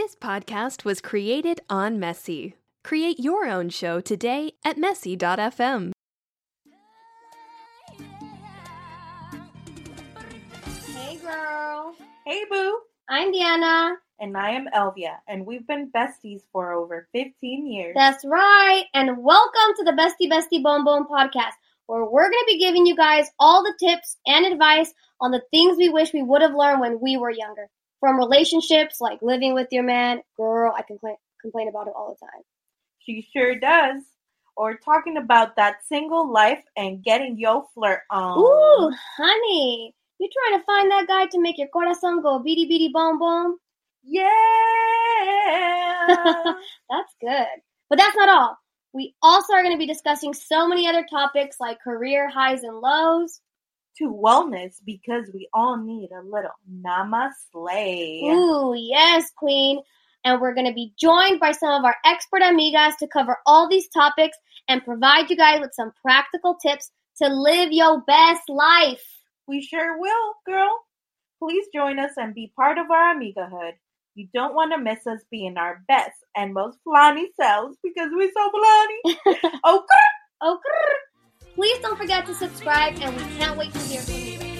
This podcast was created on Messy. Create your own show today at messy.fm. Hey girl, Hey Boo! I'm Diana. And I am Elvia, and we've been besties for over 15 years. That's right, and welcome to the Bestie Bestie Bone Bone podcast, where we're going to be giving you guys all the tips and advice on the things we wish we would have learned when we were younger. From relationships like living with your man, girl, I complain complain about it all the time. She sure does. Or talking about that single life and getting yo flirt on. Ooh, honey, you trying to find that guy to make your corazón go bidi bidi bom bom? Yeah! That's good. But that's not all. We also are going to be discussing so many other topics like career highs and lows. To wellness because we all need a little namaste. Ooh, yes, Queen. And we're going to be joined by some of our expert amigas to cover all these topics and provide you guys with some practical tips to live your best life. We sure will, girl. Please join us and be part of our amigahood. You don't want to miss us being our best and most flanny selves because we're so flanny. oh, forget to subscribe, and we can't wait to hear from you.